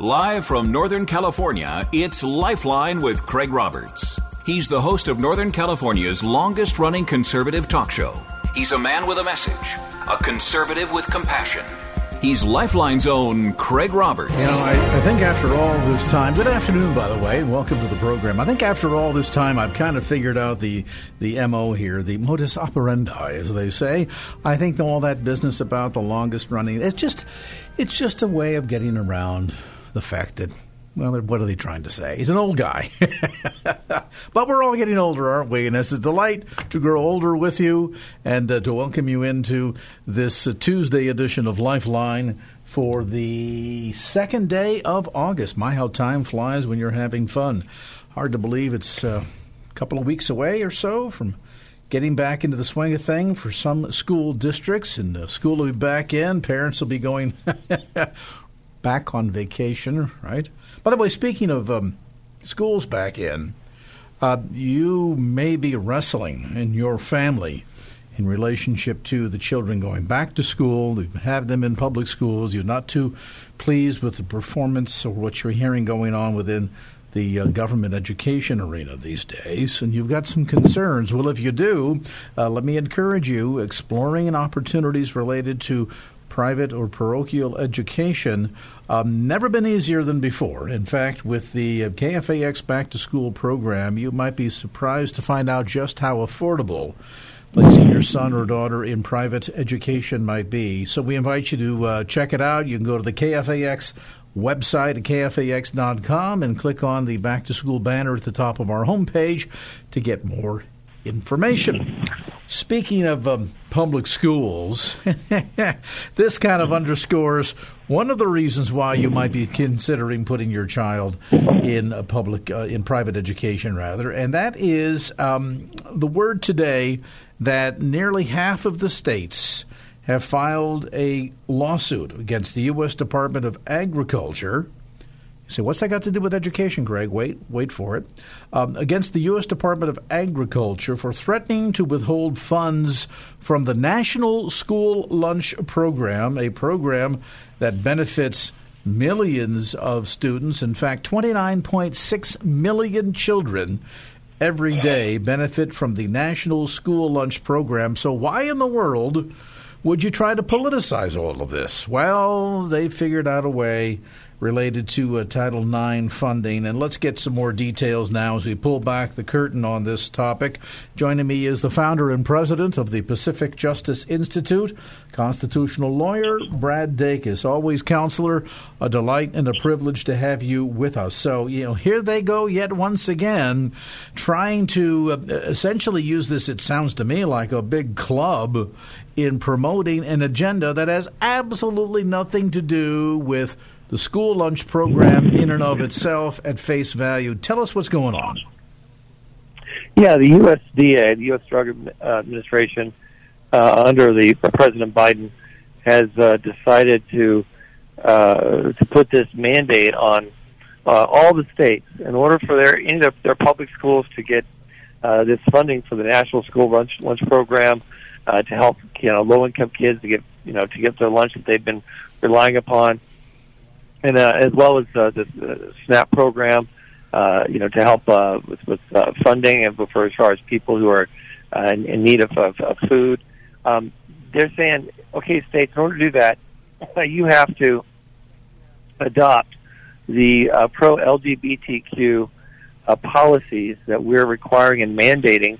Live from Northern California, it's Lifeline with Craig Roberts. He's the host of Northern California's longest running conservative talk show. He's a man with a message, a conservative with compassion. He's Lifeline's own Craig Roberts. You know, I, I, think after all this time, good afternoon, by the way, and welcome to the program. I think after all this time, I've kind of figured out the, the MO here, the modus operandi, as they say. I think all that business about the longest running, it's just, it's just a way of getting around the fact that well, what are they trying to say? He's an old guy. but we're all getting older, aren't we? And it's a delight to grow older with you and uh, to welcome you into this uh, Tuesday edition of Lifeline for the second day of August. My, how time flies when you're having fun. Hard to believe it's uh, a couple of weeks away or so from getting back into the swing of thing for some school districts, and uh, school will be back in. Parents will be going back on vacation, right? By the way, speaking of um, schools back in, uh, you may be wrestling in your family in relationship to the children going back to school. You have them in public schools. You're not too pleased with the performance or what you're hearing going on within the uh, government education arena these days, and you've got some concerns. Well, if you do, uh, let me encourage you exploring opportunities related to private or parochial education um, never been easier than before. In fact, with the KFAX Back to School program, you might be surprised to find out just how affordable placing your son or daughter in private education might be. So we invite you to uh, check it out. You can go to the KFAX website at kfax.com and click on the Back to School banner at the top of our homepage to get more information. Speaking of um, public schools, this kind of underscores one of the reasons why you might be considering putting your child in a public, uh, in private education, rather, and that is um, the word today that nearly half of the states have filed a lawsuit against the U.S. Department of Agriculture say, what's that got to do with education, Greg? Wait, wait for it. Um, against the U.S. Department of Agriculture for threatening to withhold funds from the National School Lunch Program, a program that benefits millions of students. In fact, 29.6 million children every day benefit from the National School Lunch Program. So, why in the world would you try to politicize all of this? Well, they figured out a way related to uh, Title IX funding. And let's get some more details now as we pull back the curtain on this topic. Joining me is the founder and president of the Pacific Justice Institute, constitutional lawyer Brad Dacus. Always, counselor, a delight and a privilege to have you with us. So, you know, here they go yet once again, trying to uh, essentially use this, it sounds to me like a big club in promoting an agenda that has absolutely nothing to do with the school lunch program in and of itself at face value. Tell us what's going on. Yeah, the USDA, the U.S. Drug uh, Administration, uh, under the President Biden, has uh, decided to uh, to put this mandate on uh, all the states in order for their any of their public schools to get uh, this funding for the National School Lunch Lunch Program to help you know low income kids to get you know to get their lunch that they've been relying upon and uh, as well as uh, the uh, SNAP program, uh, you know, to help uh, with, with uh, funding and for as far as people who are uh, in, in need of, of, of food. Um, they're saying, okay, states, in order to do that, you have to adopt the uh, pro LGBTQ uh, policies that we're requiring and mandating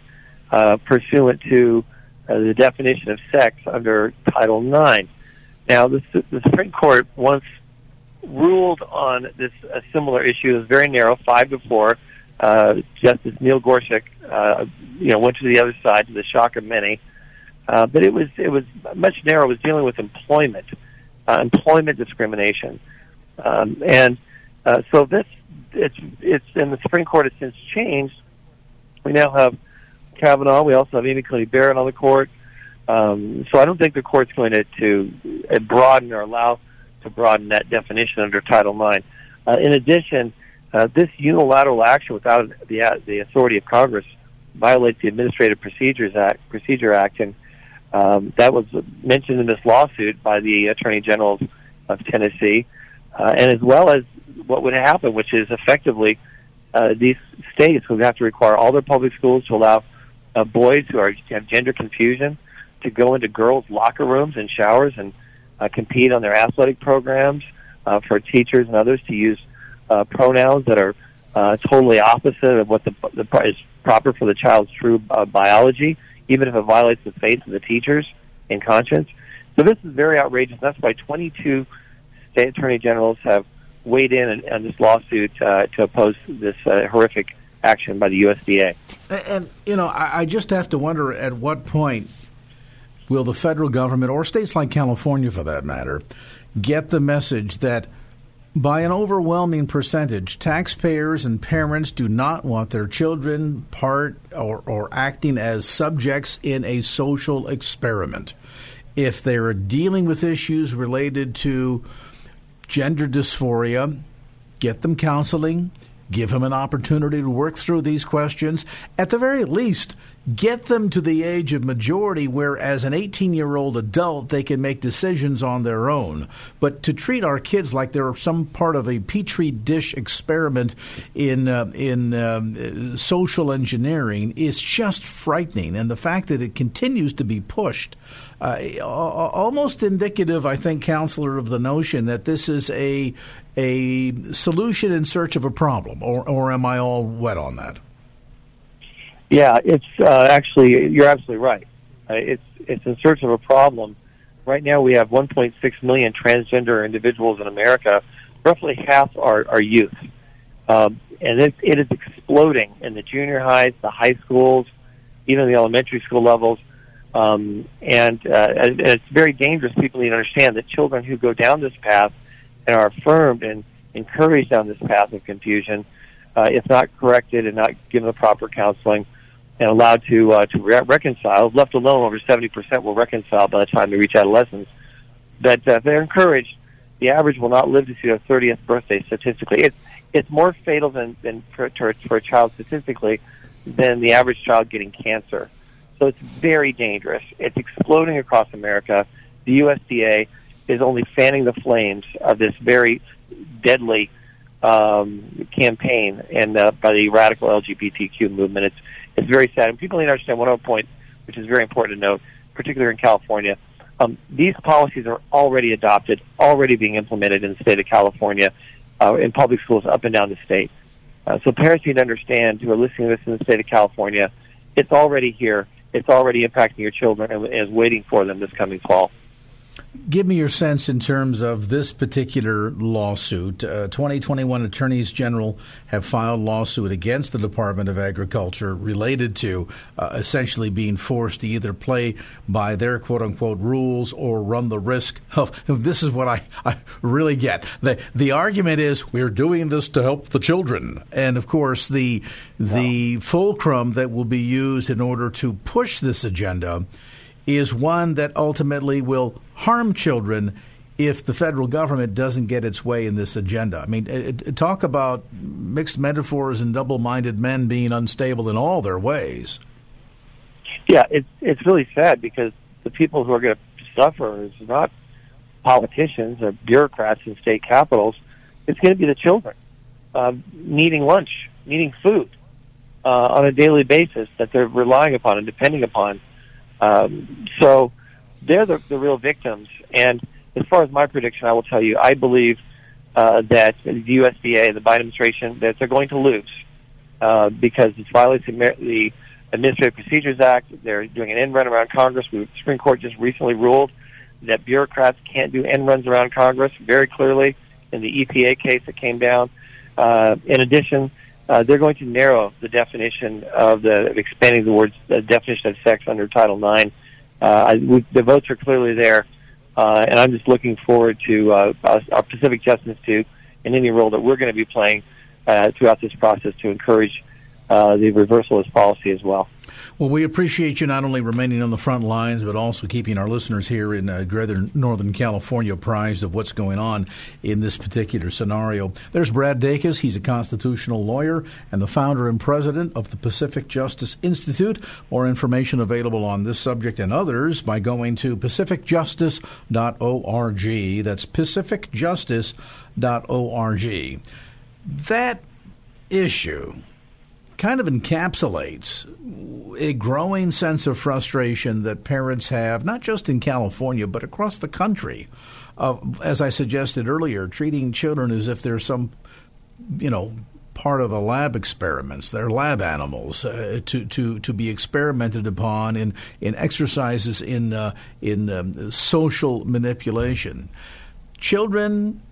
uh, pursuant to uh, the definition of sex under Title IX. Now, the, the Supreme Court once ruled on this a similar issue. It was very narrow, five to four. Uh, Justice Neil Gorsuch, uh, you know, went to the other side to the shock of many, uh, but it was it was much narrower. It was dealing with employment, uh, employment discrimination, um, and uh, so this it's it's and the Supreme Court has since changed. We now have Kavanaugh. We also have Amy Coney Barrett on the court. Um, so I don't think the court's going to, to uh, broaden or allow to broaden that definition under Title IX. Uh, in addition, uh, this unilateral action without the uh, the authority of Congress violates the Administrative Procedures Act, Procedure Act, and um, that was mentioned in this lawsuit by the Attorney General of Tennessee, uh, and as well as what would happen, which is effectively uh, these states would have to require all their public schools to allow uh, boys who are have gender confusion to go into girls' locker rooms and showers and uh, compete on their athletic programs. Uh, for teachers and others to use uh, pronouns that are uh, totally opposite of what the, the is proper for the child's true uh, biology, even if it violates the faith of the teachers and conscience. So this is very outrageous. That's why 22 state attorney generals have weighed in on, this lawsuit uh, to oppose this uh, horrific action by the USDA. And, and you know, I, I just have to wonder at what point will the federal government or states like California, for that matter, get the message that by an overwhelming percentage, taxpayers and parents do not want their children part or, or acting as subjects in a social experiment. If they're dealing with issues related to gender dysphoria, get them counseling, give them an opportunity to work through these questions. At the very least, get them to the age of majority where, as an 18 year old adult, they can make decisions on their own. But to treat our kids like they're some part of a petri dish experiment in, uh, in um, social engineering is just frightening. And the fact that it continues to be pushed. Uh, almost indicative, I think, counselor, of the notion that this is a a solution in search of a problem, or, or am I all wet on that? Yeah, it's uh, actually you're absolutely right. Uh, it's it's in search of a problem. Right now, we have 1.6 million transgender individuals in America. Roughly half are, are youth, um, and it, it is exploding in the junior highs, the high schools, even the elementary school levels. Um, and, uh, and it's very dangerous. People need to understand that children who go down this path and are affirmed and encouraged down this path of confusion, uh, if not corrected and not given the proper counseling and allowed to uh, to re- reconcile, left alone, over 70% will reconcile by the time they reach adolescence. That uh, they're encouraged, the average will not live to see their 30th birthday statistically. It's it's more fatal than than for, for a child statistically than the average child getting cancer. So it's very dangerous. It's exploding across America. The USDA is only fanning the flames of this very deadly um, campaign and uh, by the radical LGBTQ movement. It's it's very sad, and people need to understand one other point, which is very important to note, particularly in California. Um, these policies are already adopted, already being implemented in the state of California, uh, in public schools up and down the state. Uh, so parents need to understand who are listening to this in the state of California, it's already here. It's already impacting your children and is waiting for them this coming fall. Give me your sense in terms of this particular lawsuit. Uh, 2021 attorneys general have filed lawsuit against the Department of Agriculture related to uh, essentially being forced to either play by their quote unquote rules or run the risk of. This is what I, I really get. The the argument is we're doing this to help the children, and of course the the fulcrum that will be used in order to push this agenda is one that ultimately will harm children if the federal government doesn't get its way in this agenda. I mean, it, it, talk about mixed metaphors and double-minded men being unstable in all their ways. Yeah, it's it's really sad because the people who are going to suffer is not politicians or bureaucrats in state capitals. It's going to be the children um, needing lunch, needing food uh, on a daily basis that they're relying upon and depending upon. Um, so they're the, the real victims. And as far as my prediction, I will tell you, I believe uh, that the USDA, the Biden administration, that they're going to lose uh, because it's violating the Administrative Procedures Act. They're doing an end run around Congress. The Supreme Court just recently ruled that bureaucrats can't do end runs around Congress very clearly in the EPA case that came down. Uh, in addition, uh, they're going to narrow the definition of the expanding the words the definition of sex under Title IX uh, we, the votes are clearly there, uh, and I'm just looking forward to uh, our Pacific Justice Institute and any role that we're going to be playing uh, throughout this process to encourage uh, the reversal of policy as well. Well, we appreciate you not only remaining on the front lines, but also keeping our listeners here in uh, Greater Northern California apprised of what's going on in this particular scenario. There's Brad Dacus. He's a constitutional lawyer and the founder and president of the Pacific Justice Institute. More information available on this subject and others by going to pacificjustice.org. That's pacificjustice.org. That issue kind of encapsulates a growing sense of frustration that parents have, not just in California, but across the country. Uh, as I suggested earlier, treating children as if they're some, you know, part of a lab experiments. They're lab animals uh, to, to, to be experimented upon in, in exercises in, uh, in um, social manipulation. Children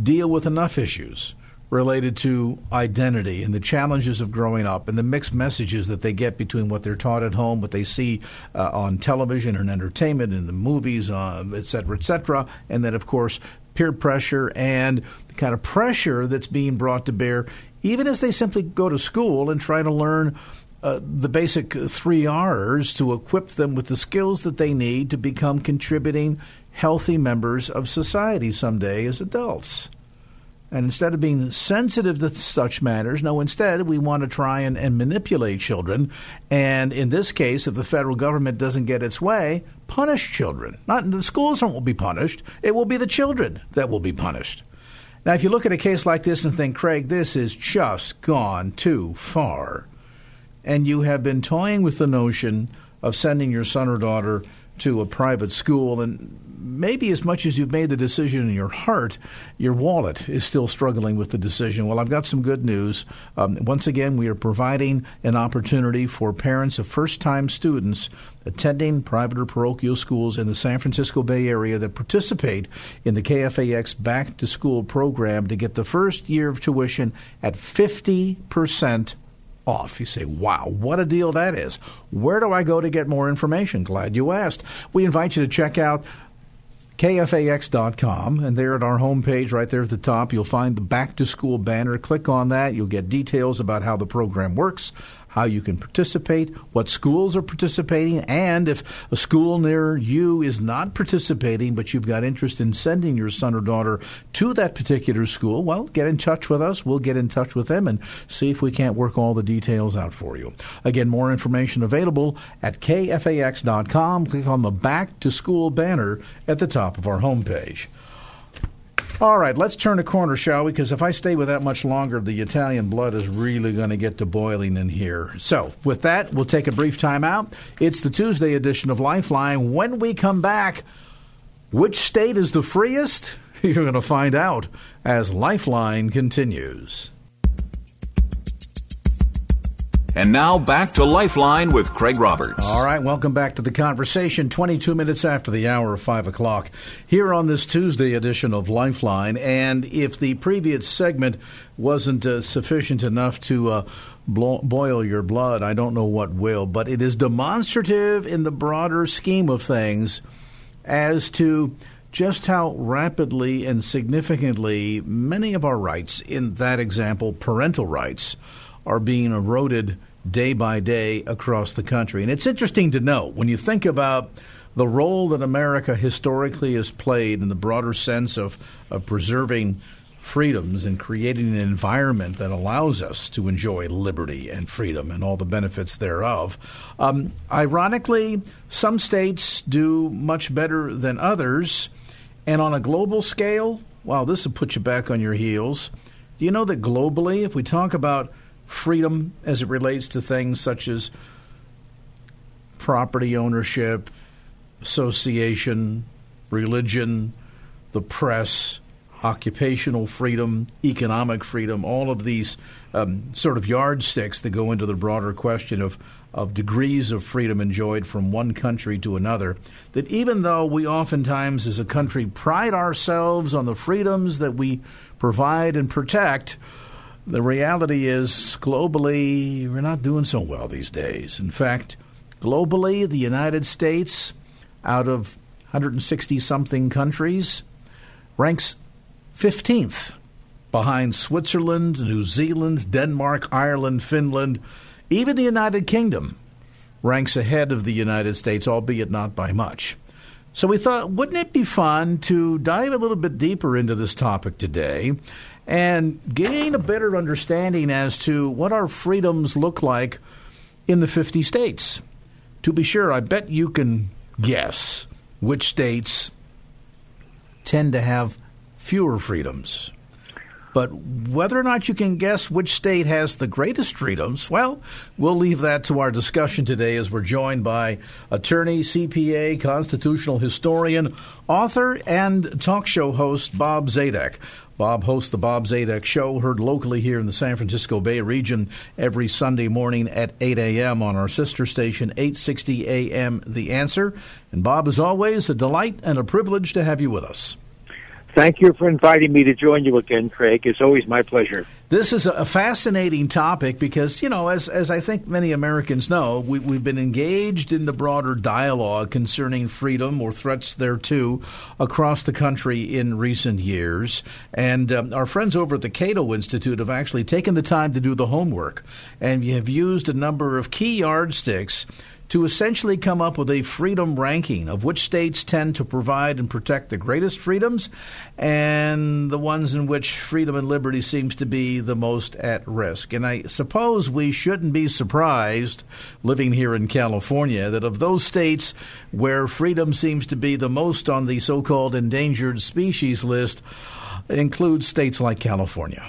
deal with enough issues related to identity and the challenges of growing up and the mixed messages that they get between what they're taught at home, what they see uh, on television and entertainment, in the movies, uh, et cetera, et cetera, and then, of course, peer pressure and the kind of pressure that's being brought to bear, even as they simply go to school and try to learn. Uh, the basic three R's to equip them with the skills that they need to become contributing, healthy members of society someday as adults. And instead of being sensitive to such matters, no, instead we want to try and, and manipulate children. And in this case, if the federal government doesn't get its way, punish children. Not the schools won't be punished, it will be the children that will be punished. Now, if you look at a case like this and think, Craig, this is just gone too far, and you have been toying with the notion of sending your son or daughter to a private school, and maybe as much as you've made the decision in your heart, your wallet is still struggling with the decision. Well, I've got some good news. Um, once again, we are providing an opportunity for parents of first time students attending private or parochial schools in the San Francisco Bay Area that participate in the KFAX Back to School program to get the first year of tuition at 50% off. You say, wow, what a deal that is. Where do I go to get more information? Glad you asked. We invite you to check out KFAX.com, and there at our homepage, right there at the top, you'll find the Back to School banner. Click on that. You'll get details about how the program works, how you can participate, what schools are participating, and if a school near you is not participating but you've got interest in sending your son or daughter to that particular school, well, get in touch with us. We'll get in touch with them and see if we can't work all the details out for you. Again, more information available at kfax.com. Click on the Back to School banner at the top of our homepage. All right, let's turn a corner, shall we? Because if I stay with that much longer, the Italian blood is really going to get to boiling in here. So, with that, we'll take a brief time out. It's the Tuesday edition of Lifeline. When we come back, which state is the freest? You're going to find out as Lifeline continues. And now back to Lifeline with Craig Roberts. All right, welcome back to the conversation. 22 minutes after the hour of 5 o'clock here on this Tuesday edition of Lifeline. And if the previous segment wasn't uh, sufficient enough to uh, blo- boil your blood, I don't know what will. But it is demonstrative in the broader scheme of things as to just how rapidly and significantly many of our rights, in that example, parental rights, are being eroded day by day across the country. And it's interesting to know when you think about the role that America historically has played in the broader sense of, of preserving freedoms and creating an environment that allows us to enjoy liberty and freedom and all the benefits thereof. Um, ironically, some states do much better than others. And on a global scale, wow, this will put you back on your heels. Do you know that globally, if we talk about freedom as it relates to things such as property ownership, association, religion, the press, occupational freedom, economic freedom, all of these um, sort of yardsticks that go into the broader question of, of degrees of freedom enjoyed from one country to another. That even though we oftentimes as a country pride ourselves on the freedoms that we provide and protect, the reality is, globally, we're not doing so well these days. In fact, globally, the United States out of 160 something countries, ranks 15th behind Switzerland, New Zealand, Denmark, Ireland, Finland, even the United Kingdom ranks ahead of the United States, albeit not by much. So we thought, wouldn't it be fun to dive a little bit deeper into this topic today and gain a better understanding as to what our freedoms look like in the 50 states? To be sure, I bet you can guess which states tend to have fewer freedoms. But whether or not you can guess which state has the greatest freedoms, well, we'll leave that to our discussion today as we're joined by attorney, CPA, constitutional historian, author, and talk show host Bob Zadek. Bob hosts the Bob Zadek Show, heard locally here in the San Francisco Bay region every Sunday morning at 8 a.m. on our sister station, 860 a.m. The Answer. And Bob, as always, a delight and a privilege to have you with us. Thank you for inviting me to join you again, Craig. It's always my pleasure. This is a fascinating topic because, you know, as, as I think many Americans know, we, we've been engaged in the broader dialogue concerning freedom or threats thereto across the country in recent years. And um, our friends over at the Cato Institute have actually taken the time to do the homework and have used a number of key yardsticks to essentially come up with a freedom ranking of which states tend to provide and protect the greatest freedoms and the ones in which freedom and liberty seems to be the most at risk. And I suppose we shouldn't be surprised living here in California that of those states where freedom seems to be the most on the so-called endangered species list includes states like California.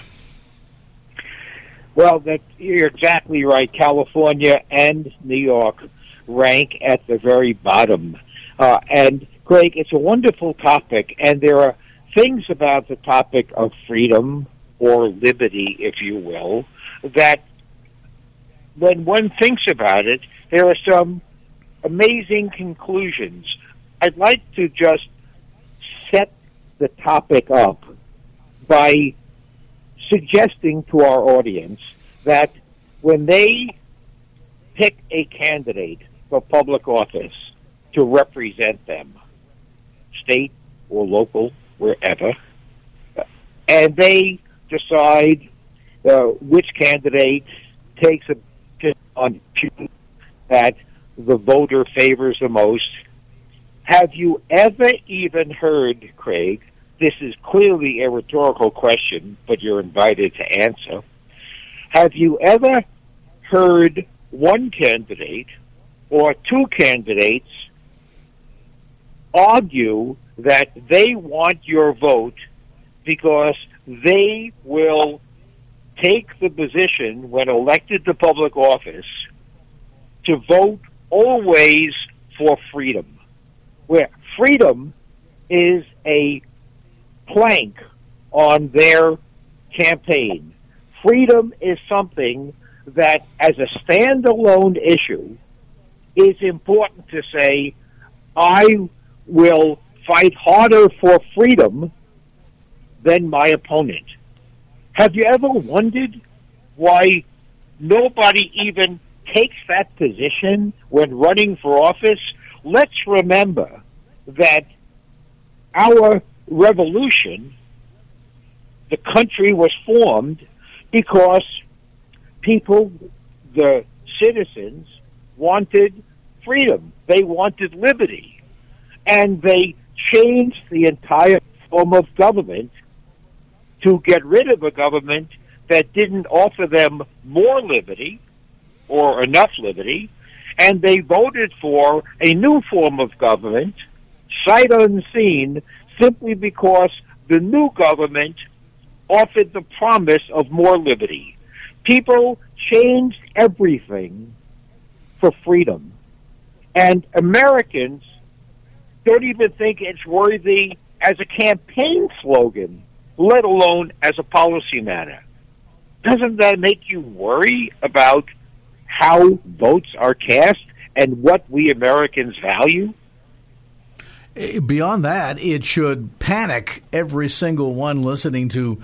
Well, that, you're exactly right. California and New York rank at the very bottom. Uh, and Greg, it's a wonderful topic, and there are things about the topic of freedom or liberty, if you will, that when one thinks about it, there are some amazing conclusions. I'd like to just set the topic up by suggesting to our audience that when they pick a candidate for public office to represent them, state or local, wherever, and they decide uh, which candidate takes a on that the voter favors the most. Have you ever even heard, Craig? This is clearly a rhetorical question, but you're invited to answer. Have you ever heard one candidate or two candidates argue that they want your vote because they will take the position when elected to public office to vote always for freedom. Where freedom is a plank on their campaign. Freedom is something that as a standalone issue it's important to say, I will fight harder for freedom than my opponent. Have you ever wondered why nobody even takes that position when running for office? Let's remember that our revolution, the country was formed because people, the citizens, wanted freedom. They wanted liberty. And they changed the entire form of government to get rid of a government that didn't offer them more liberty or enough liberty. And they voted for a new form of government, sight unseen, simply because the new government offered the promise of more liberty. People changed everything for freedom. And Americans don't even think it's worthy as a campaign slogan, let alone as a policy matter. Doesn't that make you worry about how votes are cast and what we Americans value? Eh, beyond that, it should panic every single one listening to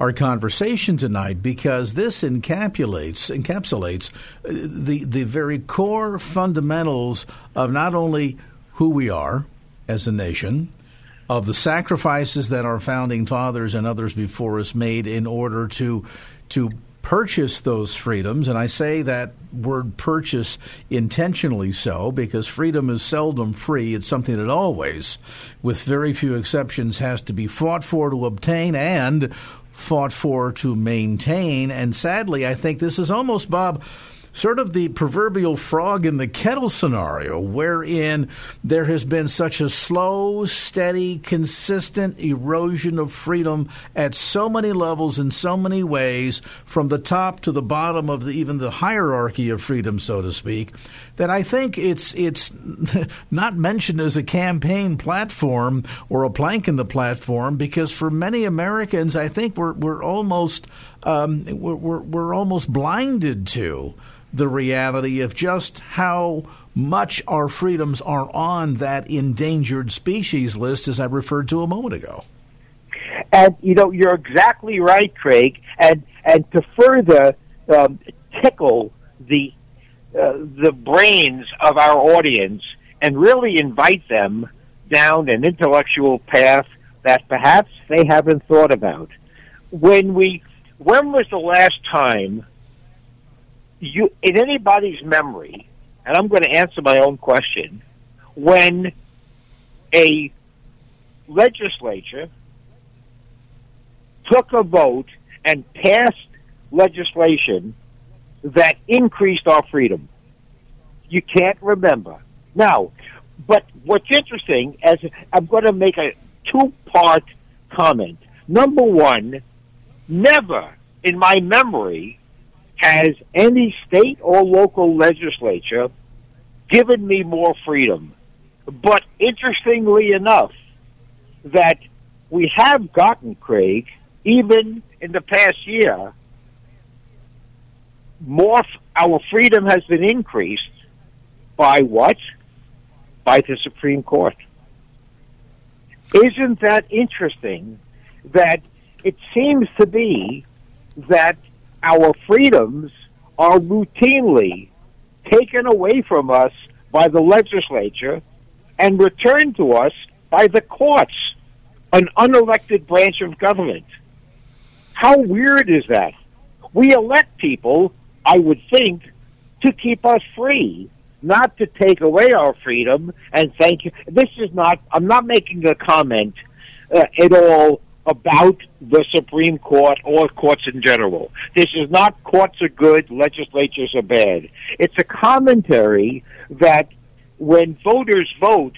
our conversation tonight because this encapsulates encapsulates uh, the the very core fundamentals of not only who we are as a nation, of the sacrifices that our founding fathers and others before us made in order to to purchase those freedoms. And I say that word purchase intentionally so because freedom is seldom free. It's something that always, with very few exceptions, has to be fought for to obtain and fought for to maintain. And sadly, I think this is almost, Bob, sort of the proverbial frog in the kettle scenario, wherein there has been such a slow, steady, consistent erosion of freedom at so many levels in so many ways, from the top to the bottom of the, even the hierarchy of freedom, so to speak, that I think it's it's not mentioned as a campaign platform or a plank in the platform because for many Americans, I think we're we're almost um, we're, we're, we're almost blinded to the reality of just how much our freedoms are on that endangered species list, as I referred to a moment ago. And you know, you're exactly right, Craig. And and to further um, tickle the uh, the brains of our audience and really invite them down an intellectual path that perhaps they haven't thought about. When we, when was the last time you, in anybody's memory, and I'm going to answer my own question, when a legislature took a vote and passed legislation that increased our freedom. You can't remember. Now, but what's interesting is I'm going to make a two part comment. Number one, never in my memory has any state or local legislature given me more freedom. But interestingly enough, that we have gotten, Craig, even in the past year, more our freedom has been increased by what? By the Supreme Court. Isn't that interesting that it seems to be that our freedoms are routinely taken away from us by the legislature and returned to us by the courts, an unelected branch of government. How weird is that? We elect people, I would think, to keep us free, not to take away our freedom. And thank you. This is not, I'm not making a comment uh, at all about the Supreme Court or courts in general. This is not courts are good, legislatures are bad. It's a commentary that when voters vote,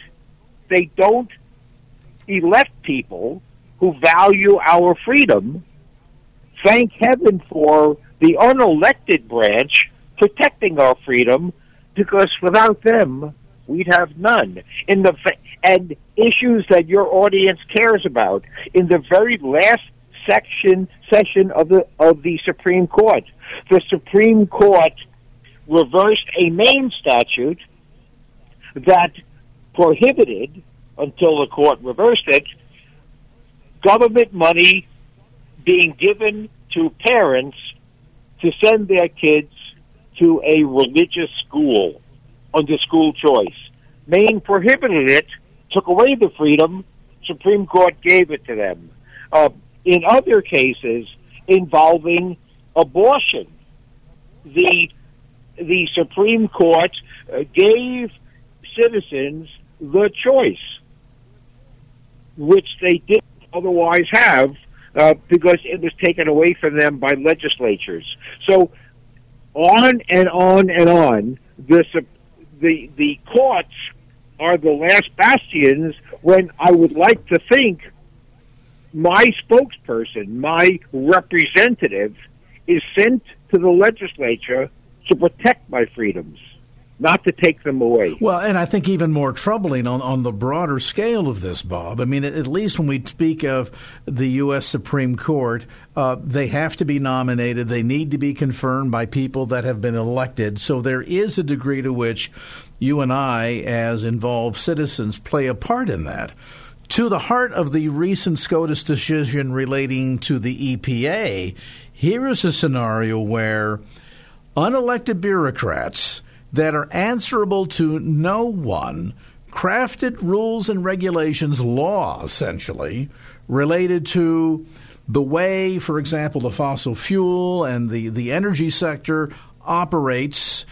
they don't elect people who value our freedom. Thank heaven for the unelected branch protecting our freedom because without them, we'd have none. In the and issues that your audience cares about. In the very last section session of the of the Supreme Court, the Supreme Court reversed a Maine statute that prohibited, until the court reversed it, government money being given to parents to send their kids to a religious school under school choice. Maine prohibited it took away the freedom. Supreme Court gave it to them. Uh, in other cases involving abortion, the the Supreme Court uh, gave citizens the choice, which they didn't otherwise have uh, because it was taken away from them by legislatures. So on and on and on, the the the courts are the last bastions when I would like to think my spokesperson, my representative, is sent to the legislature to protect my freedoms, not to take them away. Well, and I think even more troubling on, on the broader scale of this, Bob. I mean, at, least when we speak of the U.S. Supreme Court, uh, they have to be nominated. They need to be confirmed by people that have been elected. So there is a degree to which you and I, as involved citizens, play a part in that. To the heart of the recent SCOTUS decision relating to the EPA, here is a scenario where unelected bureaucrats that are answerable to no one crafted rules and regulations, law essentially, related to the way, for example, the fossil fuel and the, the energy sector operates,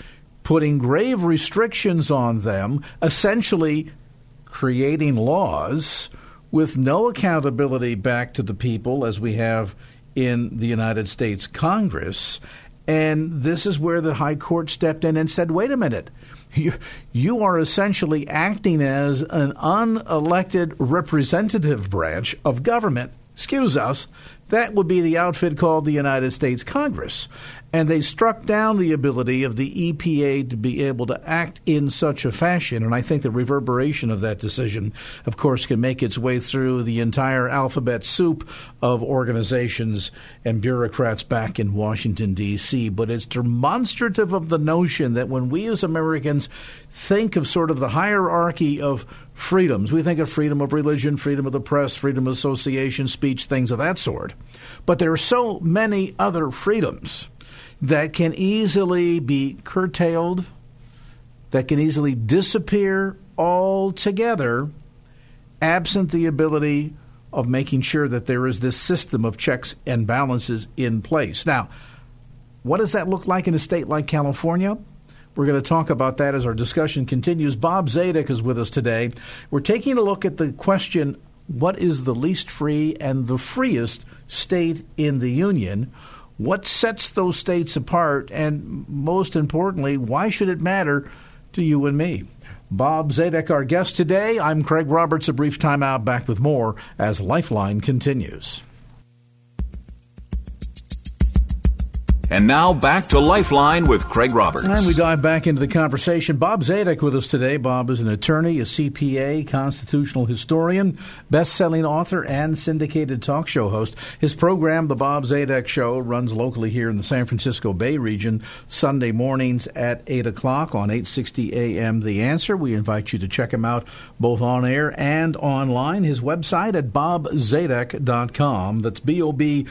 putting grave restrictions on them, essentially creating laws with no accountability back to the people as we have in the United States Congress. And this is where the High Court stepped in and said, wait a minute. You, you are essentially acting as an unelected representative branch of government. Excuse us. That would be the outfit called the United States Congress and they struck down the ability of the EPA to be able to act in such a fashion. And I think the reverberation of that decision, of course, can make its way through the entire alphabet soup of organizations and bureaucrats back in Washington, D.C. But it's demonstrative of the notion that when we as Americans think of sort of the hierarchy of freedoms. We think of freedom of religion, freedom of the press, freedom of association, speech, things of that sort. But there are so many other freedoms that can easily be curtailed, that can easily disappear altogether, absent the ability of making sure that there is this system of checks and balances in place. Now, what does that look like in a state like California? We're going to talk about that as our discussion continues. Bob Zadek is with us today. We're taking a look at the question what is the least free and the freest state in the Union? What sets those states apart? And most importantly, why should it matter to you and me? Bob Zadek, our guest today. I'm Craig Roberts. A brief timeout. Back with more as Lifeline continues. And now back to Lifeline with Craig Roberts. And we dive back into the conversation. Bob Zadek with us today. Bob is an attorney, a CPA, constitutional historian, best-selling author, and syndicated talk show host. His program, The Bob Zadek Show, runs locally here in the San Francisco Bay region Sunday mornings at 8 o'clock on 860 a.m. The Answer. We invite you to check him out both on air and online. His website at bobzadek.com. That's B-O-B-Z-A-D-E-K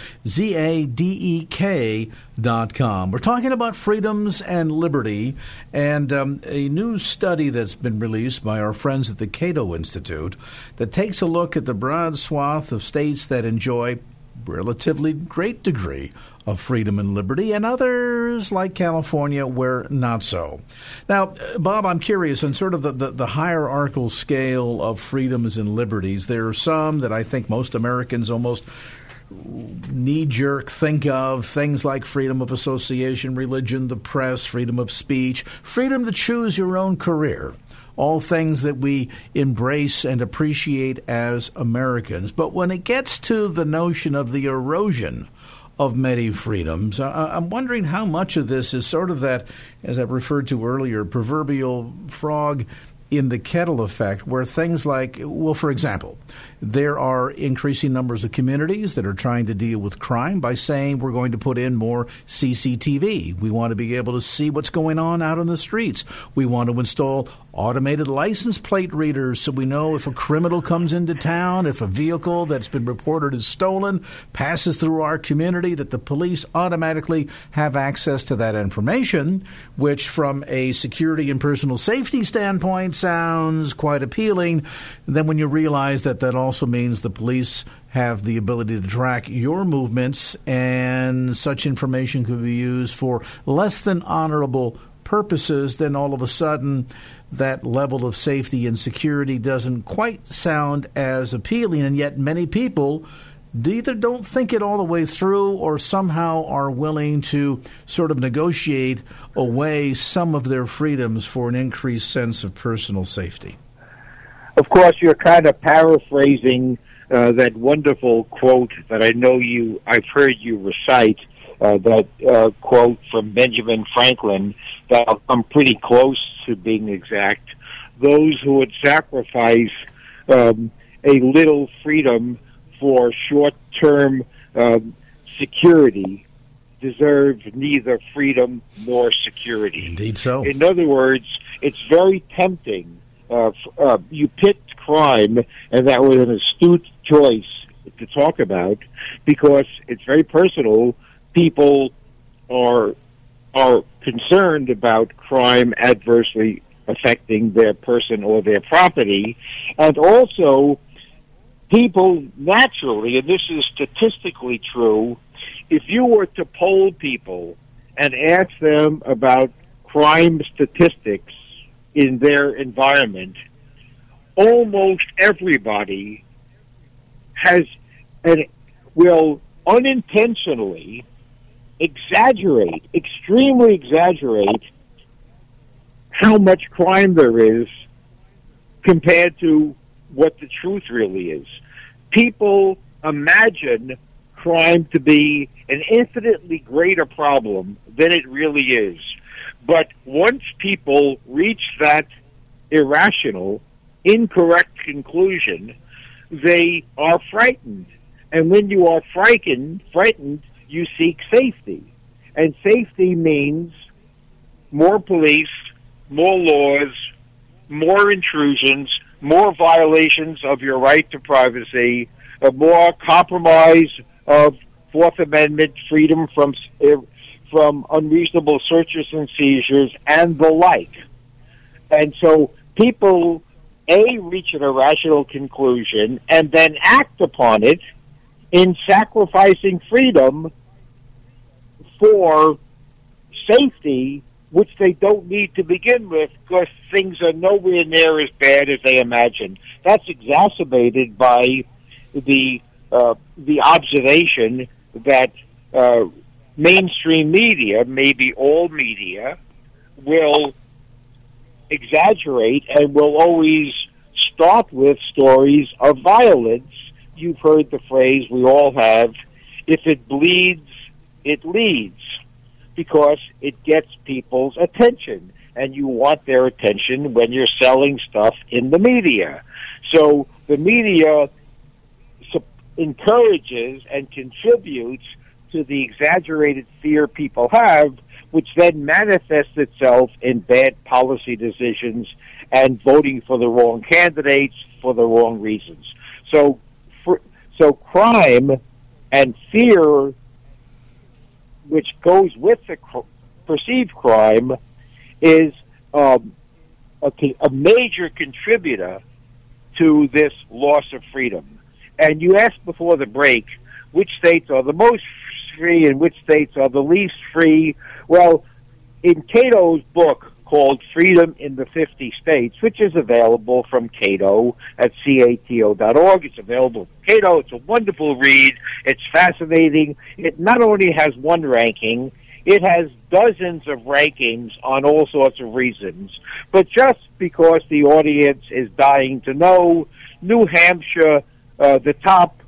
Com. We're talking about freedoms and liberty, and um, a new study that's been released by our friends at the Cato Institute that takes a look at the broad swath of states that enjoy relatively great degree of freedom and liberty, and others like California where not so. Now, Bob, I'm curious on sort of the, the, the hierarchical scale of freedoms and liberties. There are some that I think most Americans almost knee jerk think of things like freedom of association, religion, the press, freedom of speech, freedom to choose your own career. All things that we embrace and appreciate as Americans. But when it gets to the notion of the erosion of many freedoms, I'm wondering how much of this is sort of that, as I referred to earlier, proverbial frog in the kettle effect, where things like, well, for example, there are increasing numbers of communities that are trying to deal with crime by saying we're going to put in more CCTV. We want to be able to see what's going on out on the streets. We want to install automated license plate readers so we know if a criminal comes into town, if a vehicle that's been reported as stolen passes through our community, that the police automatically have access to that information, which from a security and personal safety standpoint sounds quite appealing. then when you realize that that also means the police have the ability to track your movements and such information could be used for less than honorable purposes, then all of a sudden that level of safety and security doesn't quite sound as appealing, and yet many people either don't think it all the way through or somehow are willing to sort of negotiate away some of their freedoms for an increased sense of personal safety. Of course, you're kind of paraphrasing uh, that wonderful quote that I know you, I've heard you recite, uh, that uh, quote from Benjamin Franklin that I'm pretty close to being exact. Those who would sacrifice um, a little freedom for short-term um, security deserve neither freedom nor security. Indeed, so. In other words, it's very tempting. Uh, uh, you picked crime, and that was an astute choice to talk about because it's very personal. People are are concerned about crime adversely affecting their person or their property. And also, people naturally, and this is statistically true, if you were to poll people and ask them about crime statistics in their environment, almost everybody has and will unintentionally exaggerate, extremely exaggerate how much crime there is compared to what the truth really is. People imagine crime to be an infinitely greater problem than it really is. But once people reach that irrational, incorrect conclusion, they are frightened. And when you are frightened, frightened, you seek safety. And safety means more police, more laws, more intrusions, more violations of your right to privacy, a more compromise of Fourth Amendment freedom from er, from unreasonable searches and seizures and the like. And so people a reach an irrational conclusion and then act upon it in sacrificing freedom for safety, which they don't need to begin with because things are nowhere near as bad as they imagine. That's exacerbated by the uh, the observation that uh, mainstream media, maybe all media, will exaggerate and will always start with stories of violence. You've heard the phrase we all have, if it bleeds, it leads, because it gets people's attention. And you want their attention when you're selling stuff in the media. So the media encourages and contributes to the exaggerated fear people have, which then manifests itself in bad policy decisions and voting for the wrong candidates for the wrong reasons. So, for, so crime and fear, which goes with the cr- perceived crime, is um, a, a major contributor to this loss of freedom. And you asked before the break which states are the most free and which states are the least free. Well, in Cato's book called Freedom in the 50 States, which is available from Cato at cato.org. It's available from Cato. It's a wonderful read. It's fascinating. It not only has one ranking, it has dozens of rankings on all sorts of reasons. But just because the audience is dying to know, New Hampshire, uh, the top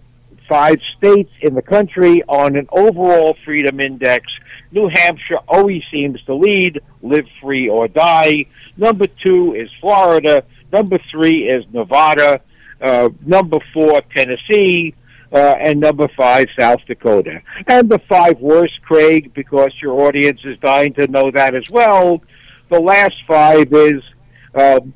five states in the country on an overall freedom index. New Hampshire always seems to lead, live free or die. Number two is Florida. Number three is Nevada. Uh, number four, Tennessee. Uh, and number five, South Dakota. And the five worst, Craig, because your audience is dying to know that as well. The last five is um,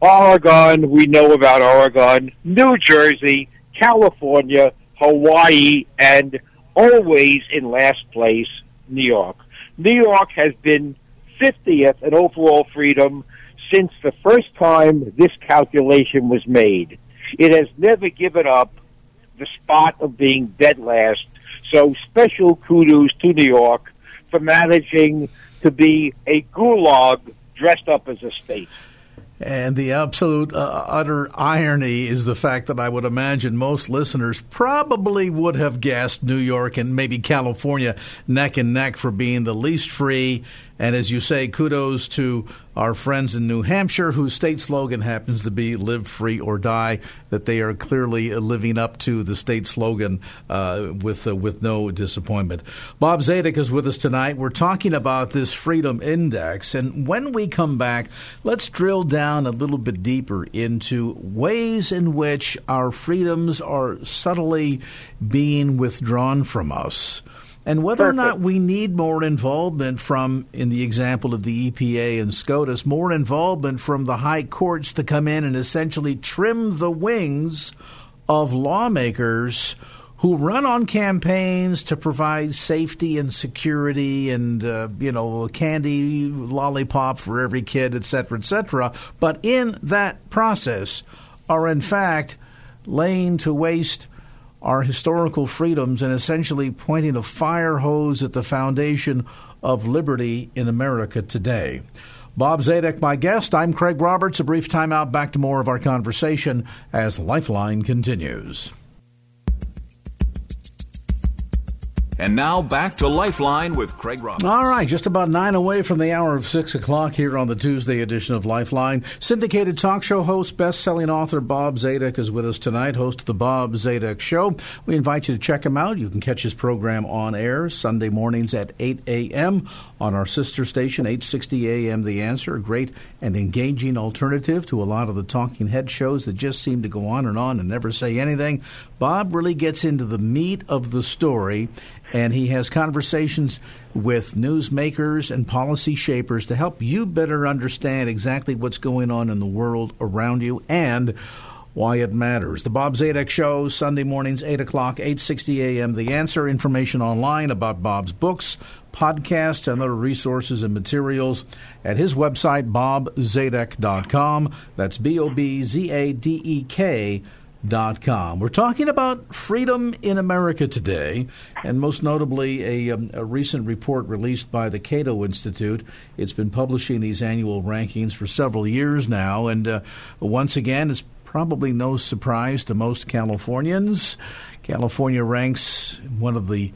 Oregon. We know about Oregon. New Jersey, California, Hawaii, and always in last place, New York. New York has been 50th in overall freedom since the first time this calculation was made. It has never given up the spot of being dead last. So special kudos to New York for managing to be a gulag dressed up as a state. And the absolute uh, utter irony is the fact that I would imagine most listeners probably would have guessed New York and maybe California neck and neck for being the least free and as you say, kudos to our friends in New Hampshire, whose state slogan happens to be "Live Free or Die." That they are clearly living up to the state slogan uh, with uh, with no disappointment. Bob Zadek is with us tonight. We're talking about this Freedom Index, and when we come back, let's drill down a little bit deeper into ways in which our freedoms are subtly being withdrawn from us and whether Perfect. or not we need more involvement from, in the example of the EPA and SCOTUS, more involvement from the high courts to come in and essentially trim the wings of lawmakers who run on campaigns to provide safety and security and uh, you know candy lollipop for every kid et cetera et cetera but in that process are in fact laying to waste our historical freedoms and essentially pointing a fire hose at the foundation of liberty in America today. Bob Zadek, my guest. I'm Craig Roberts. A brief timeout. Back to more of our conversation as Lifeline continues. And now back to Lifeline with Craig Roberts. All right, just about nine away from the hour of six o'clock here on the Tuesday edition of Lifeline. Syndicated talk show host, best-selling author Bob Zadek is with us tonight, host of the Bob Zadek Show. We invite you to check him out. You can catch his program on air Sunday mornings at 8 a.m. on our sister station, 860 a.m. The Answer, a great and engaging alternative to a lot of the talking head shows that just seem to go on and on and never say anything. Bob really gets into the meat of the story and he has conversations with newsmakers and policy shapers to help you better understand exactly what's going on in the world around you and why it matters. The Bob Zadek Show, Sunday mornings, 8 o'clock, 8.60 a.m. The Answer, information online about Bob's books, podcasts, and other resources and materials at his website, bobzadek.com. That's B-O-B-Z-A-D-E-K Com. We're talking about freedom in America today, and most notably a, um, a, recent report released by the Cato Institute. It's been publishing these annual rankings for several years now, and uh, once again, it's probably no surprise to most Californians. California ranks one of the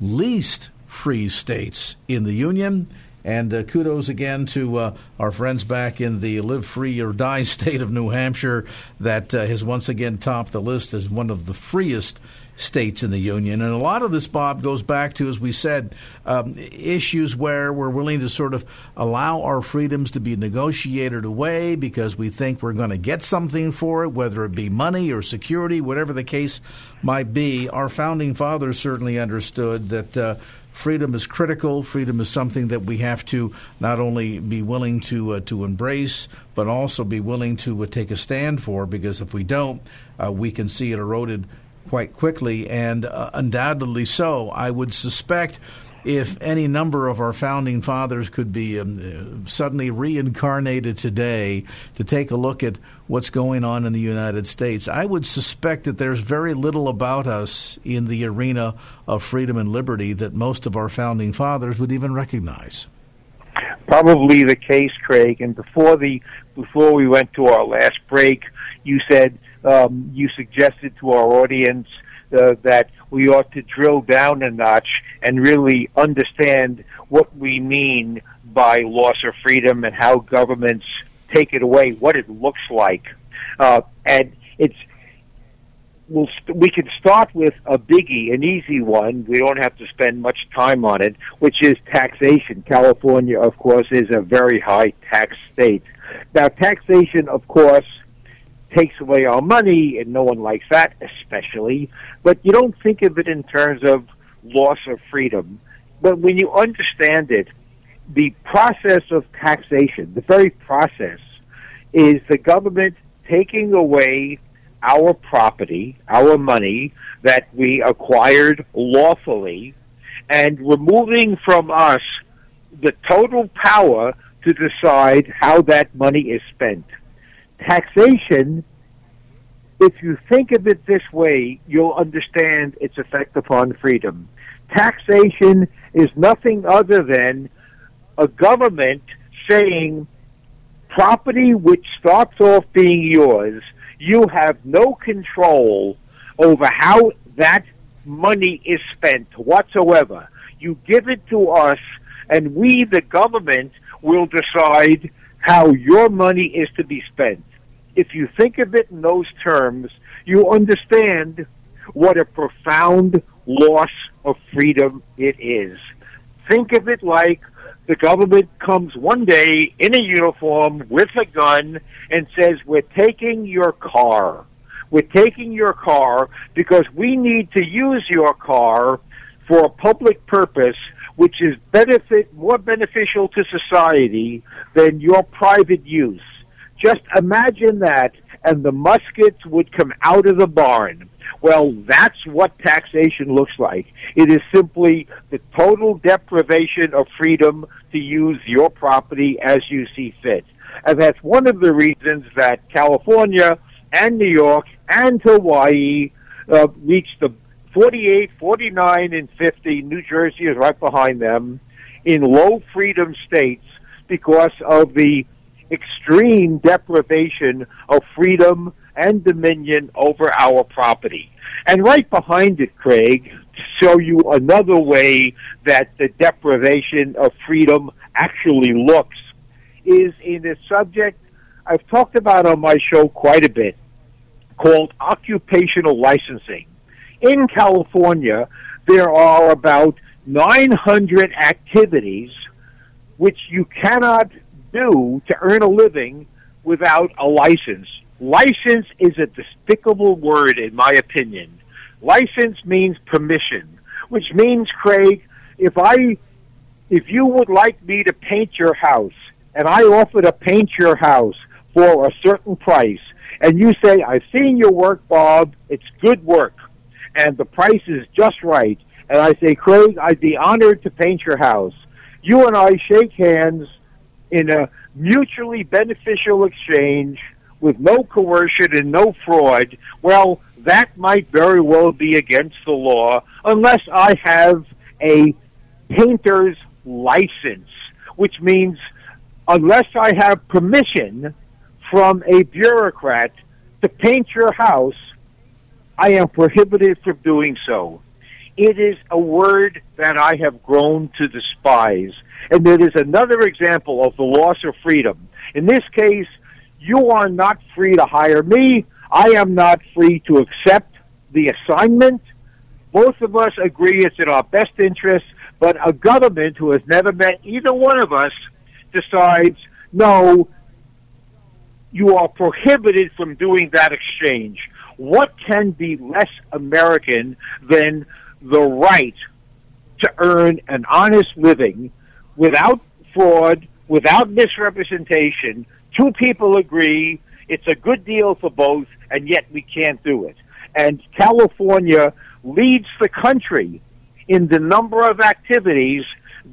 least free states in the Union. And uh, kudos again to uh, our friends back in the live free or die state of New Hampshire that uh, has once again topped the list as one of the freest states in the union. And a lot of this, Bob, goes back to, as we said, um, issues where we're willing to sort of allow our freedoms to be negotiated away because we think we're going to get something for it, whether it be money or security, whatever the case might be. Our founding fathers certainly understood that uh, freedom is critical. Freedom is something that we have to not only be willing to uh, to embrace, but also be willing to uh, take a stand for. Because if we don't, uh, we can see it eroded quite quickly, and uh, undoubtedly so. I would suspect if any number of our founding fathers could be um, suddenly reincarnated today to take a look at what's going on in the United States, I would suspect that there's very little about us in the arena of freedom and liberty that most of our founding fathers would even recognize. Probably the case, Craig. And before the before we went to our last break, you said um, you suggested to our audience uh, that we ought to drill down a notch and really understand what we mean by loss of freedom and how governments take it away, what it looks like. Uh, and it's we'll st- we can start with a biggie, an easy one. We don't have to spend much time on it, which is taxation. California, of course, is a very high tax state. Now, taxation, of course, takes away our money, and no one likes that, especially. But you don't think of it in terms of loss of freedom. But when you understand it, the process of taxation, the very process, is the government taking away our property, our money that we acquired lawfully, and removing from us the total power to decide how that money is spent taxation, if you think of it this way, you'll understand its effect upon freedom. Taxation is nothing other than a government saying property which starts off being yours, you have no control over how that money is spent whatsoever. You give it to us, and we, the government, will decide how your money is to be spent if you think of it in those terms, you understand what a profound loss of freedom it is. Think of it like the government comes one day in a uniform with a gun and says, We're taking your car. We're taking your car because we need to use your car for a public purpose which is benefit more beneficial to society than your private use. Just imagine that, and the muskets would come out of the barn. Well, that's what taxation looks like. It is simply the total deprivation of freedom to use your property as you see fit. And that's one of the reasons that California and New York and Hawaii uh, reached the 48, 49, and 50. New Jersey is right behind them in low freedom states because of the extreme deprivation of freedom and dominion over our property. And right behind it, Craig, to show you another way that the deprivation of freedom actually looks, is in a subject I've talked about on my show quite a bit called occupational licensing. In California, there are about 900 activities which you cannot do to earn a living without a license. License is a despicable word, in my opinion. License means permission, which means, Craig, if I, if you would like me to paint your house, and I offer to paint your house for a certain price, and you say, I've seen your work, Bob, it's good work, and the price is just right, and I say, Craig, I'd be honored to paint your house. You and I shake hands in a mutually beneficial exchange with no coercion and no fraud, well, that might very well be against the law unless I have a painter's license, which means unless I have permission from a bureaucrat to paint your house, I am prohibited from doing so. It is a word that I have grown to despise. And it is another example of the loss of freedom. In this case, you are not free to hire me. I am not free to accept the assignment. Both of us agree it's in our best interest, but a government who has never met either one of us decides, no, you are prohibited from doing that exchange. What can be less American than the right to earn an honest living without fraud, without misrepresentation? Two people agree it's a good deal for both, and yet we can't do it. And California leads the country in the number of activities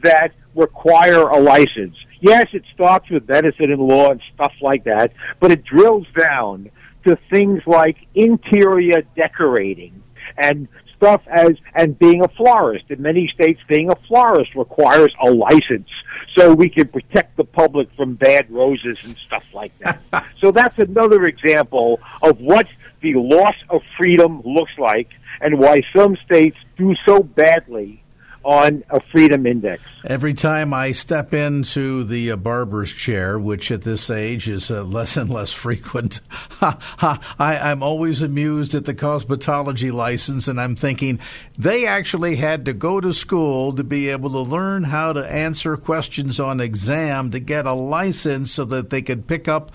that require a license. Yes, it starts with medicine and law and stuff like that, but it drills down to things like interior decorating and stuff as and being a florist. In many states, being a florist requires a license so we can protect the public from bad roses and stuff like that. so that's another example of what the loss of freedom looks like and why some states do so badly on a freedom index. Every time I step into the uh, barber's chair, which at this age is uh, less and less frequent, I, I'm always amused at the cosmetology license, and I'm thinking they actually had to go to school to be able to learn how to answer questions on exam to get a license so that they could pick up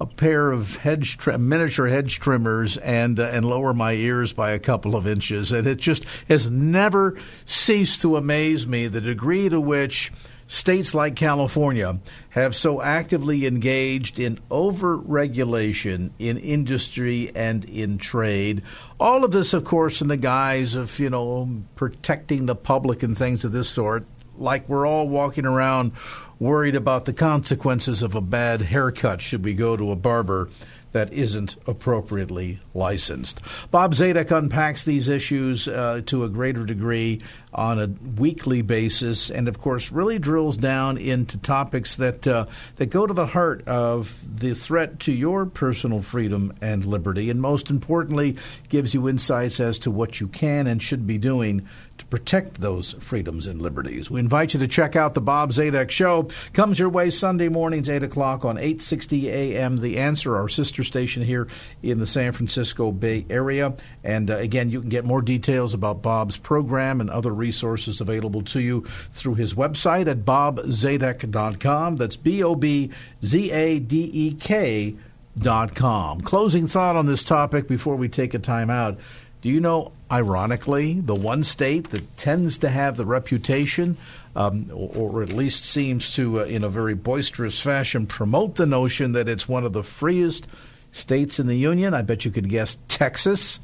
a pair of hedge miniature hedge trimmers and uh, and lower my ears by a couple of inches, and it just has never ceased to amaze me the degree to which states like California have so actively engaged in over-regulation in industry and in trade. All of this, of course, in the guise of you know protecting the public and things of this sort. Like we're all walking around worried about the consequences of a bad haircut should we go to a barber that isn't appropriately licensed. Bob Zadek unpacks these issues uh, to a greater degree on a weekly basis, and of course, really drills down into topics that uh, that go to the heart of the threat to your personal freedom and liberty, and most importantly, gives you insights as to what you can and should be doing protect those freedoms and liberties. We invite you to check out the Bob Zadek Show. Comes your way Sunday mornings, 8 o'clock on 860 AM. The Answer, our sister station here in the San Francisco Bay Area. And uh, again, you can get more details about Bob's program and other resources available to you through his website at bobzadek.com. That's B O B Z A D E K. Dot com. Closing thought on this topic before we take a time out. Do you know, ironically, the one state that tends to have the reputation, um, or, or, at least seems to, uh, in a very boisterous fashion, promote the notion that it's one of the freest states in the union? I bet you could guess Texas.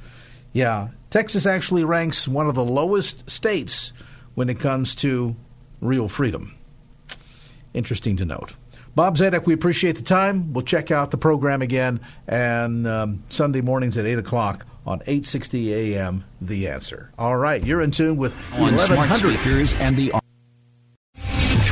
Yeah, Texas actually ranks one of the lowest states when it comes to real freedom. Interesting to note. Bob Zadek, we appreciate the time. We'll check out the program again and um, Sunday mornings at 8 o'clock on 860 AM, The Answer. All right, you're in tune with on smart 1100. speakers and the